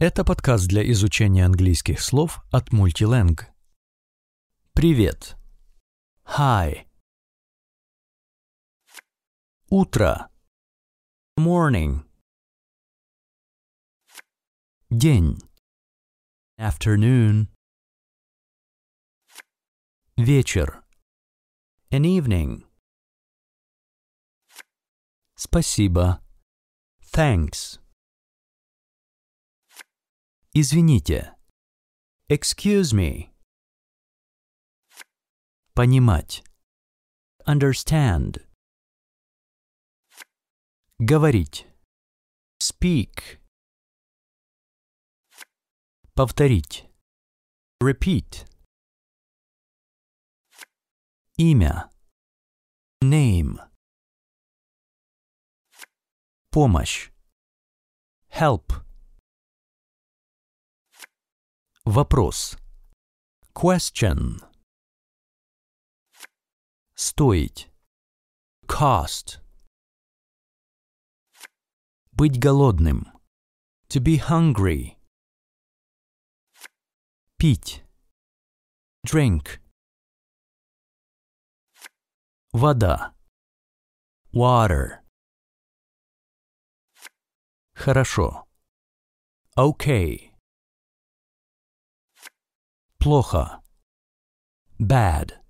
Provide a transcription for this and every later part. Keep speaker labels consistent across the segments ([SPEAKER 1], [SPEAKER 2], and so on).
[SPEAKER 1] Это подкаст для изучения английских слов от Multilang. Привет. Hi. Утро. Morning. День. Afternoon. Вечер. An evening. Спасибо. Thanks. Извините. Excuse me. Понимать. Understand. Говорить. Speak. Повторить. Repeat. Имя. Name. Помощь. Help. Вопрос. Question. Стоить. Cost. Быть голодным. To be hungry. Пить. Drink. Вода. Water. Хорошо. Okay. Плохо. Bad.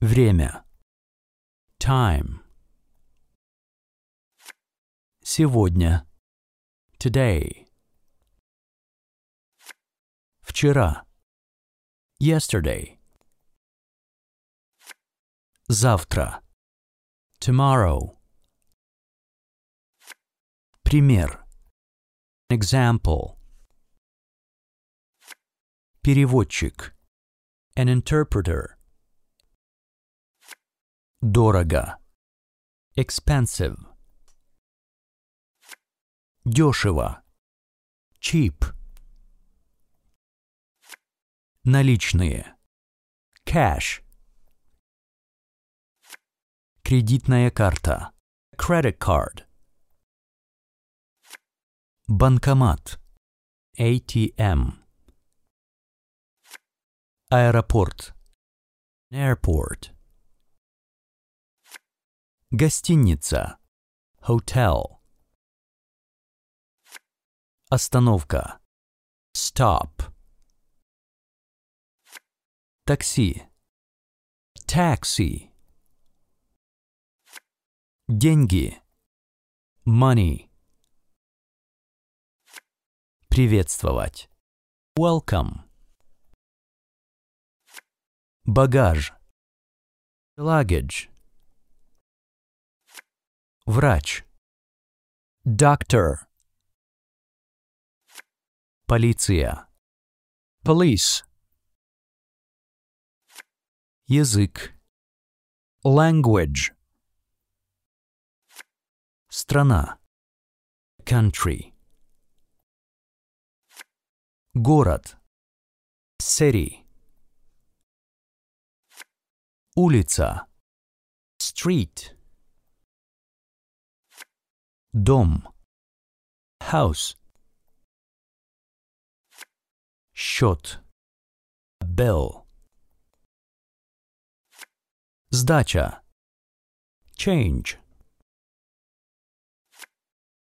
[SPEAKER 1] Время. Time. Сегодня. Today. Вчера. Yesterday. Завтра. Tomorrow. Пример. Example. Переводчик. An interpreter. Дорого. Expensive. Дешево. Cheap. Наличные. Cash. Кредитная карта. Credit card. Банкомат. ATM. Аэропорт. Airport. Гостиница. Hotel. Остановка. Stop. Такси. Taxi. Деньги. Money. Приветствовать. Welcome. Багаж. Luggage. Врач. Doctor. Полиция. Police. Язык. Language. Страна. Country. Город. City. Улица. Street. Дом. House. Счет. Bill. Сдача. Change.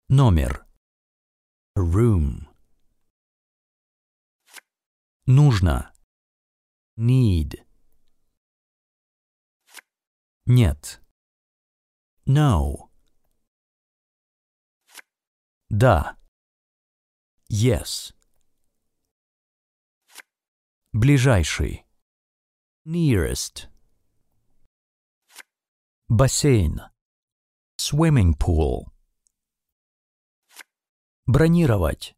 [SPEAKER 1] Номер. Room. Нужно. Need. Нет. No. Да. Yes. Ближайший. Nearest. Бассейн. Swimming pool. Бронировать.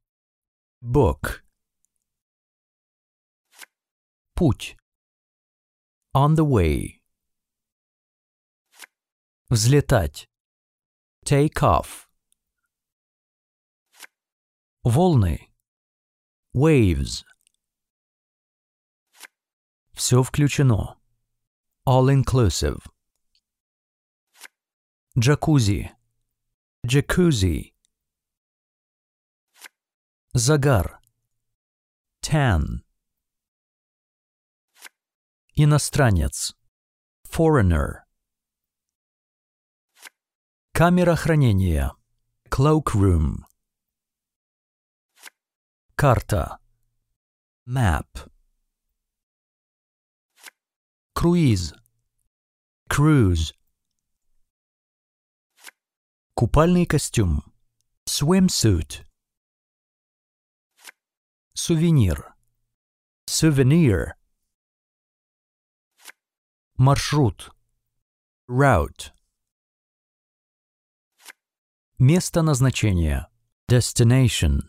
[SPEAKER 1] Book. Путь. On the way. Взлетать. Take off. Волны. Waves. Все включено. All inclusive. Джакузи. Jacuzzi. Загар. Tan. Иностранец. Foreigner. Камера хранения. Cloakroom. Карта. Map. Круиз. Cruise. Купальный костюм. Swimsuit. Сувенир. Souvenir. Маршрут. Route. Место назначения. Destination.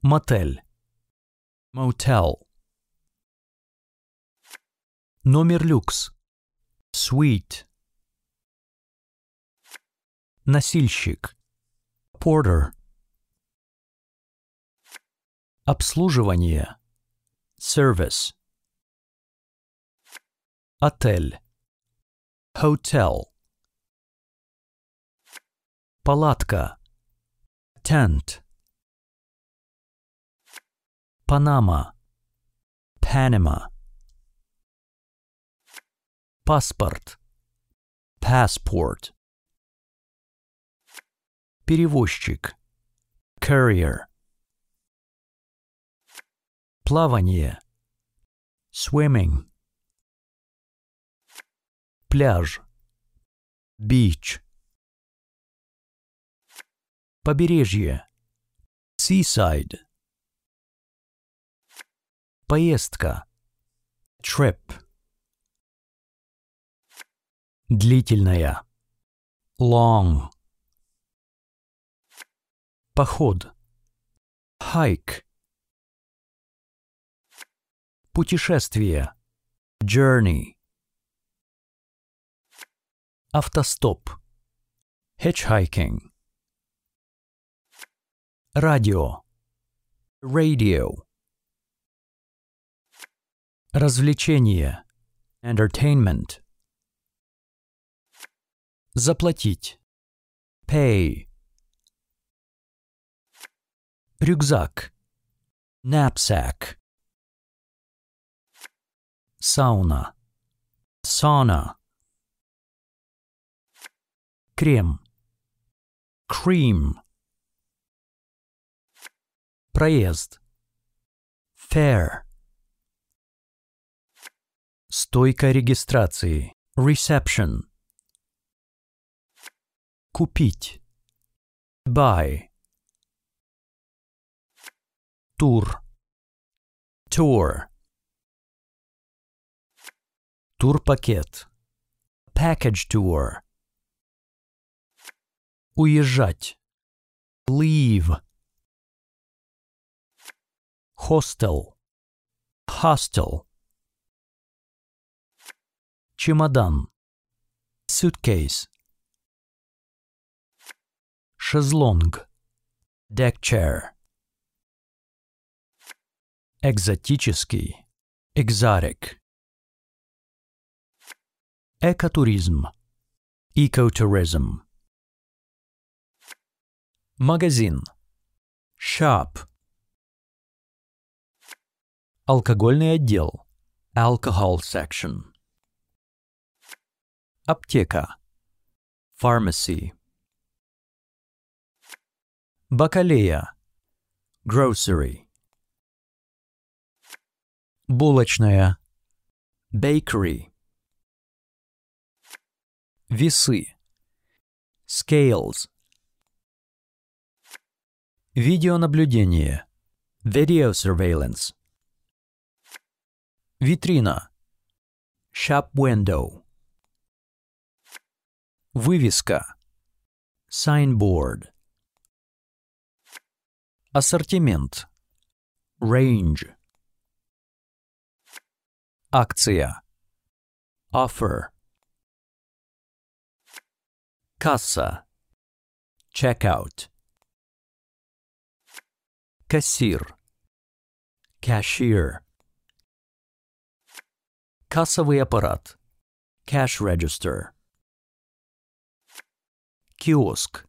[SPEAKER 1] Мотель. Motel. Номер люкс. Suite. Носильщик. Porter. Обслуживание. Service. Отель. Hotel. Палатка. Tent. Панама. Panama. Паспорт. Passport. Перевозчик. Courier. Плавание. Swimming. Пляж. Beach. Побережье. Seaside. Поездка. Trip. Длительная. Long. Поход. Hike. Путешествие. Journey. Автостоп. Hitchhiking. Радио. Radio. Развлечение. Entertainment. Заплатить. Pay. Рюкзак. Knapsack. Сауна. Sauna. Крем. Cream. Проезд. Fair. Стойка регистрации. Reception. Купить. Buy. Тур. Tour. Турпакет. Package tour. Уезжать. Leave. Hostel. Hostel. Чемодан. Suitcase. Шезлонг. Deck chair. Экзотический. Exotic. Экотуризм. Ecotourism. Магазин. Shop. Алкогольный отдел. Alcohol section. Аптека. Pharmacy. Бакалея. Grocery. Булочная. Bakery. Весы. Scales. Видеонаблюдение. Video surveillance. Витрина. Shop window. Вывеска. Signboard. Ассортимент. Range. Акция. Offer. Касса. Checkout. Кассир. Cashier. Кассовый аппарат. Cash register. Киоск.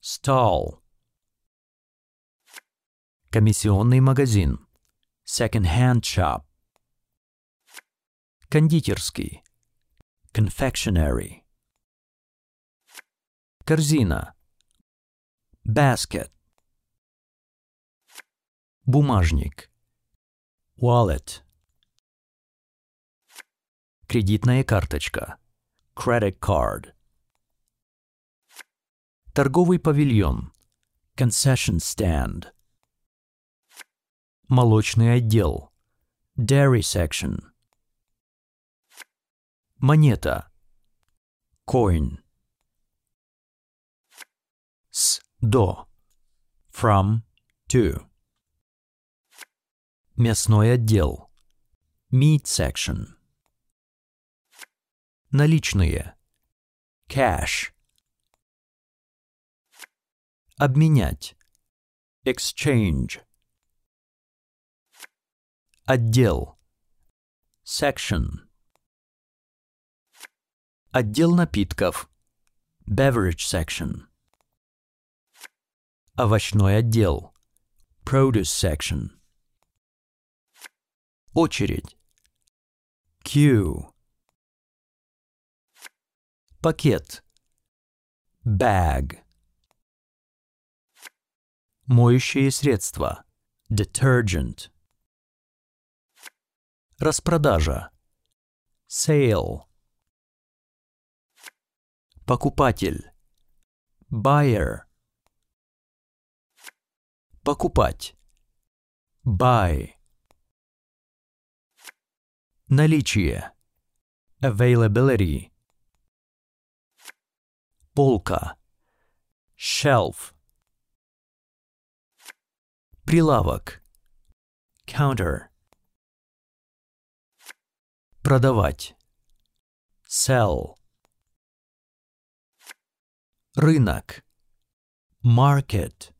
[SPEAKER 1] Stall. Комиссионный магазин. Second-hand shop. Кондитерский. Confectionery. Корзина. Basket. Бумажник. Wallet. Кредитная карточка. Credit card. Торговый павильон. Concession stand. Молочный отдел. Dairy section. Монета. Coin. С до. From to. Мясной отдел. Meat section. Наличные. Cash. Обменять. Exchange. Отдел. Section. Отдел напитков. Beverage section. Овощной отдел. Produce section. Очередь. Queue. Пакет. Bag. Моющие средства. Detergent. Распродажа. Sale. Покупатель. Buyer. Покупать. Buy. Наличие. Availability. Полка. Shelf. Прилавок. Counter. Продавать. Sell. Рынок. Market.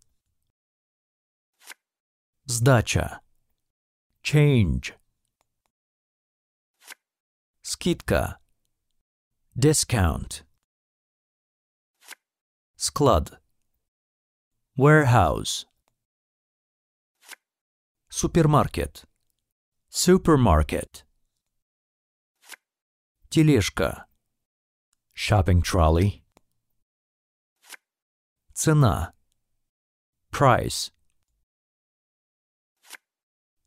[SPEAKER 1] Сдача. Change. Скидка. Discount. Склад. Warehouse. Супермаркет. Supermarket. Тележка. Shopping trolley. Цена. Price.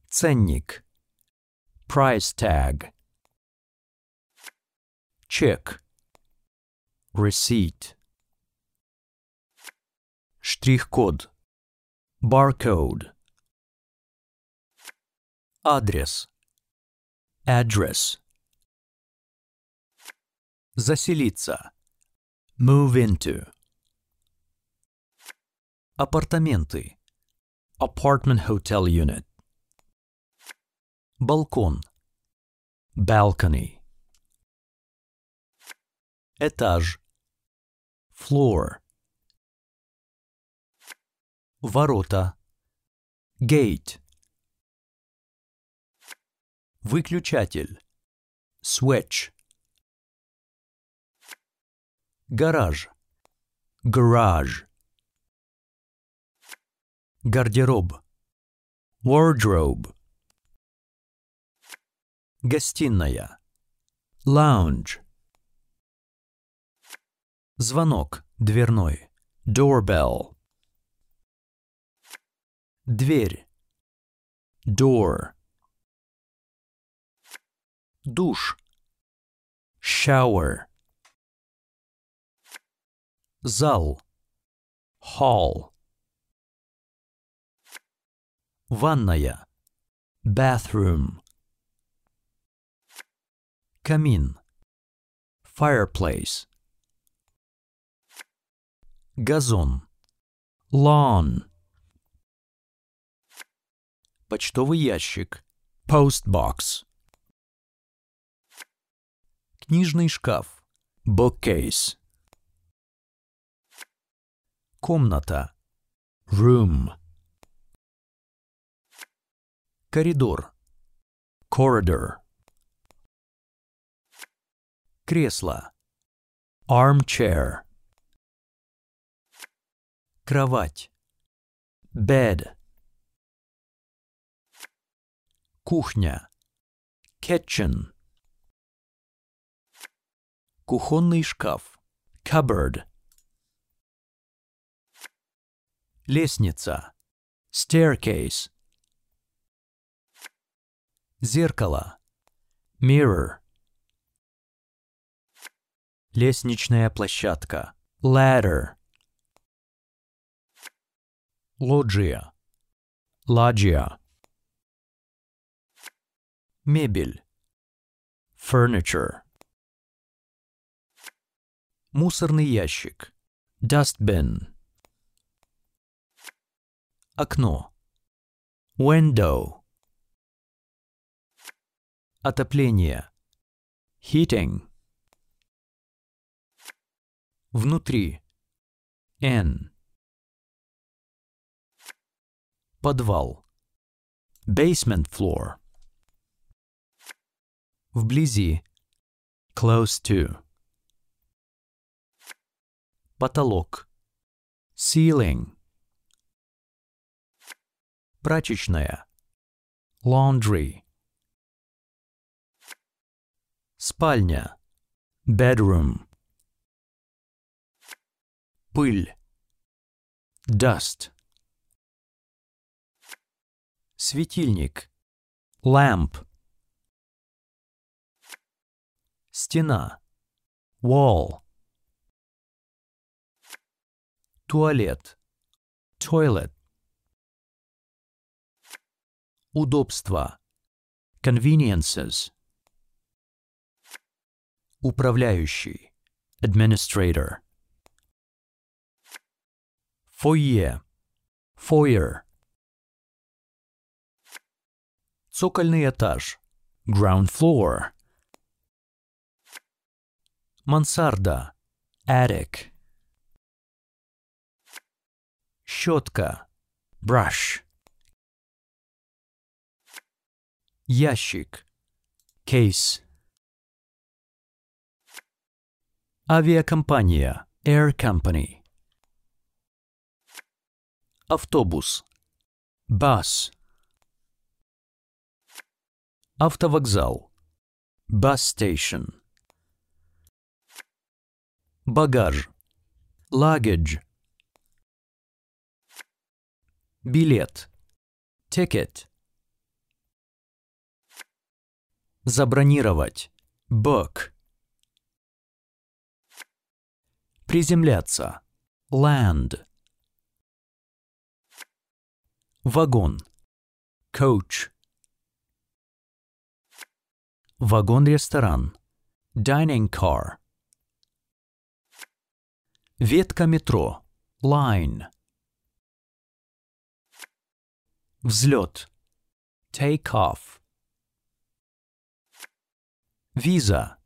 [SPEAKER 1] Ценник. Price tag. Чек. Receipt. Штрих-код. Barcode. Адрес. Address. Заселиться. Move into. Апартаменты. Apartment hotel unit. Балкон. Balcony. Этаж. Floor. Ворота. Gate. Выключатель. Switch. Гараж. Garage. Гардероб. Wardrobe. Гостиная. Lounge. Звонок. Дверной. Doorbell. Дверь. Door. Душ. Shower. Зал. Hall. Ванная. Bathroom. Камин. Fireplace. Газон. Lawn. Почтовый ящик. Postbox. Книжный шкаф. Bookcase. Комната. Room. Коридор. Corridor. Кресло. Armchair. Кровать. Bed. Кухня. Kitchen. Кухонный шкаф. Cupboard. Лестница. Staircase. Зеркало. Mirror. Лестничная площадка. Ladder. Лоджия. Loggia. Мебель. Furniture. Мусорный ящик. Dustbin. Окно. Window. Отопление. Heating. Внутри. N. Подвал. Basement floor. Вблизи. Close to. Потолок. Ceiling. Прачечная. Laundry. Спальня. Bedroom. Пыль. Dust. Светильник. Lamp. Стена. Wall. Туалет. Toilet. Удобства. Conveniences. Управляющий. Administrator. Фойе. Foyer. Цокольный этаж. Ground floor. Мансарда. Attic. Щетка. Brush. Ящик. Case. Авиакомпания. Air Company. Автобус. Bus. Автовокзал. Bus station. Багаж. Luggage. Билет. Ticket. Забронировать. Book. Приземляться. Land. Вагон. Coach. Вагон-ресторан. Dining car. Ветка метро. Line. Взлет. Take off. Виза.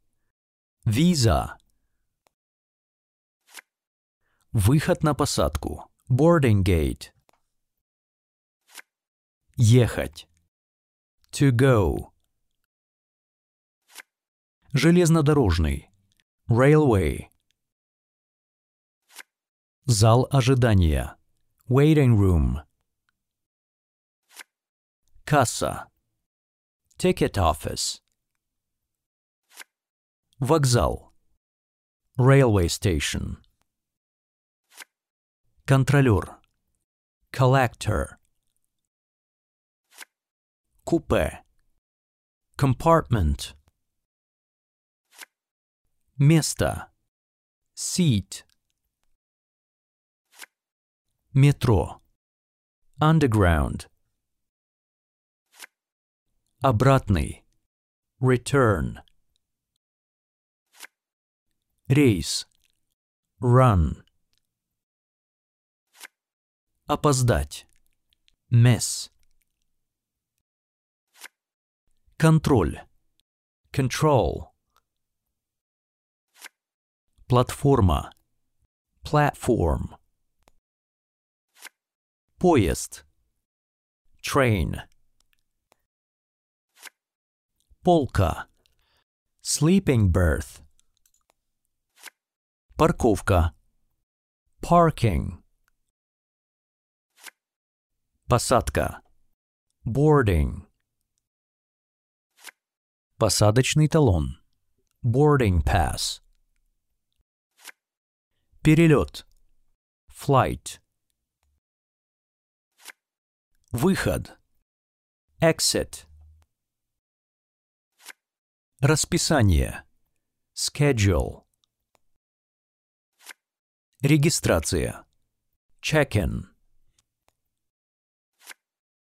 [SPEAKER 1] Виза. Выход на посадку. Boarding gate. Ехать. To go. Железнодорожный. Railway. Зал ожидания. Waiting room. Касса. Ticket office. Вокзал. Railway station. Контролер. Collector. Купе. Compartment. Место. Seat. Метро. Underground. Обратный. Return. Рейс. Run. Опоздать. Miss. Контроль. Control. Платформа. Platform. Поезд. Train. Полка. Sleeping berth. Парковка. Parking. Посадка. Boarding. Посадочный талон. Boarding pass. Перелет. Flight. Выход. Exit. Расписание. Schedule. Регистрация. Check-in.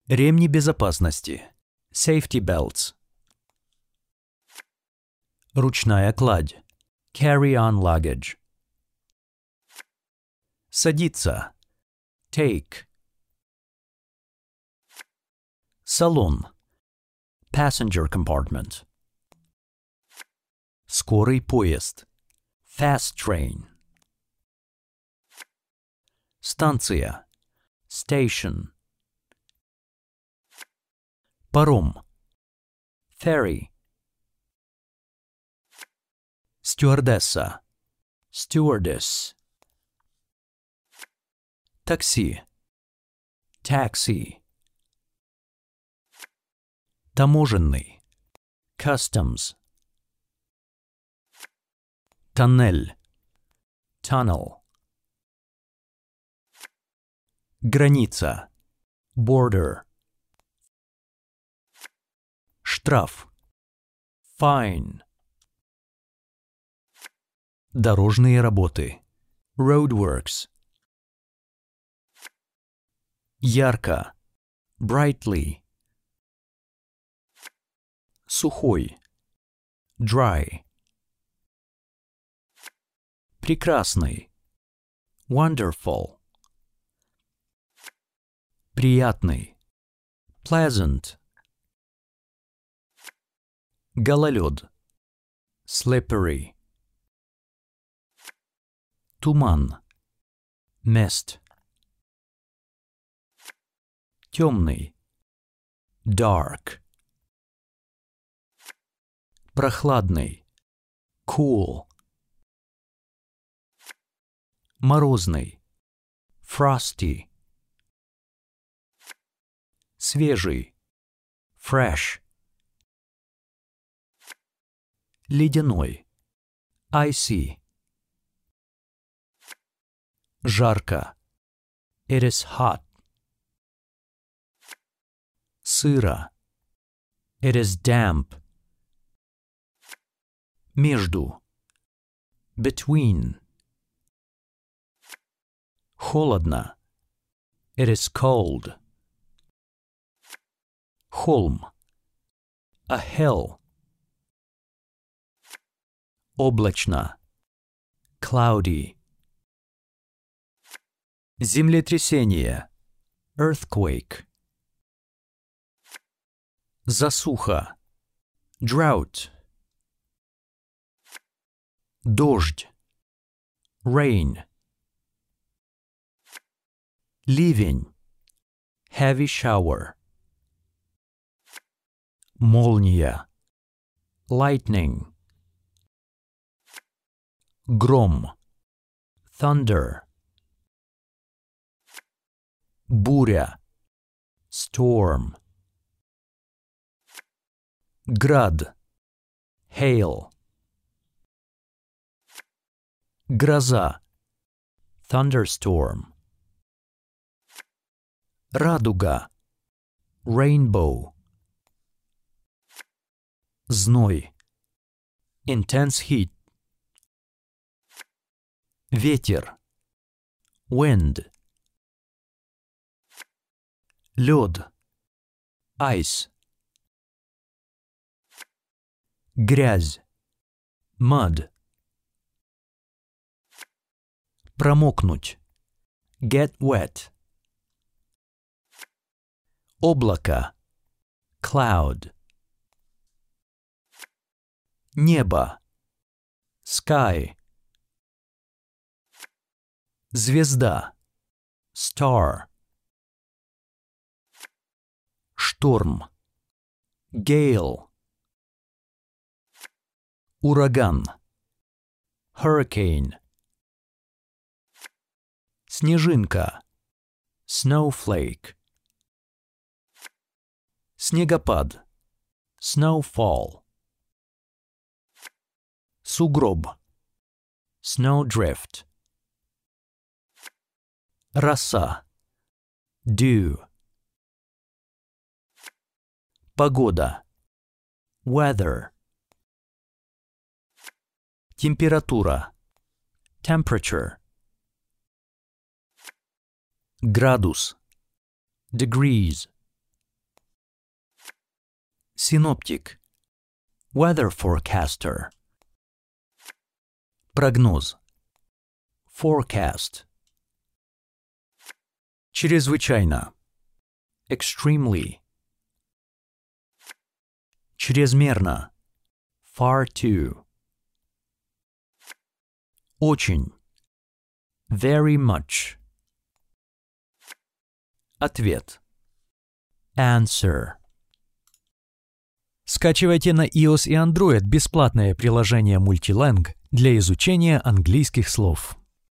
[SPEAKER 1] Ремни безопасности. Safety belts. Ручная кладь. Carry-on luggage. Садиться. Take. Салон. Passenger compartment. Скорый поезд. Fast train. Станция. Station. Паром. Ferry. Стюардесса. Stewardess. Такси. Taxi. Таможенный. Customs. Тоннель. Tunnel. Граница. Border. Штраф. Fine. Дорожные работы. Roadworks. Ярко. Brightly. Сухой. Dry. Прекрасный. Wonderful. Приятный. Pleasant. Гололед. Slippery. Туман. Mist. Темный. Dark. Прохладный. Cool. Морозный. Frosty. Свежий. Fresh. Ледяной. Icy. Жарко. It is hot. Сыро. It is damp. Между. Between. Холодно. It is cold. Холм. A hill. Облачно. Cloudy. Землетрясение. Earthquake. Засуха. Drought. Дождь. Rain. Ливень. Heavy shower. Молния. Lightning. Гром. Thunder. Буря. Storm. Град. Hail. Гроза. Thunderstorm. Радуга. Rainbow. Зной. Intense heat. Ветер. Wind. Лед. Ice. Грязь. Mud. Промокнуть. Get wet. Облако. Cloud. Небо. Sky. Звезда. Star. Шторм. Gale. Ураган. Hurricane. Снежинка. Snowflake. Снегопад. Snowfall. Сугроб. Snowdrift. Роса. Dew. Погода. Weather. Температура. Temperature. Градус. Degrees. Синоптик. Weather forecaster. Прогноз. Forecast. Чрезвычайно. Extremely. Чрезмерно. Far too. Очень. Very much. Ответ. Answer. Скачивайте на iOS и Android бесплатное приложение Multilang для изучения английских слов.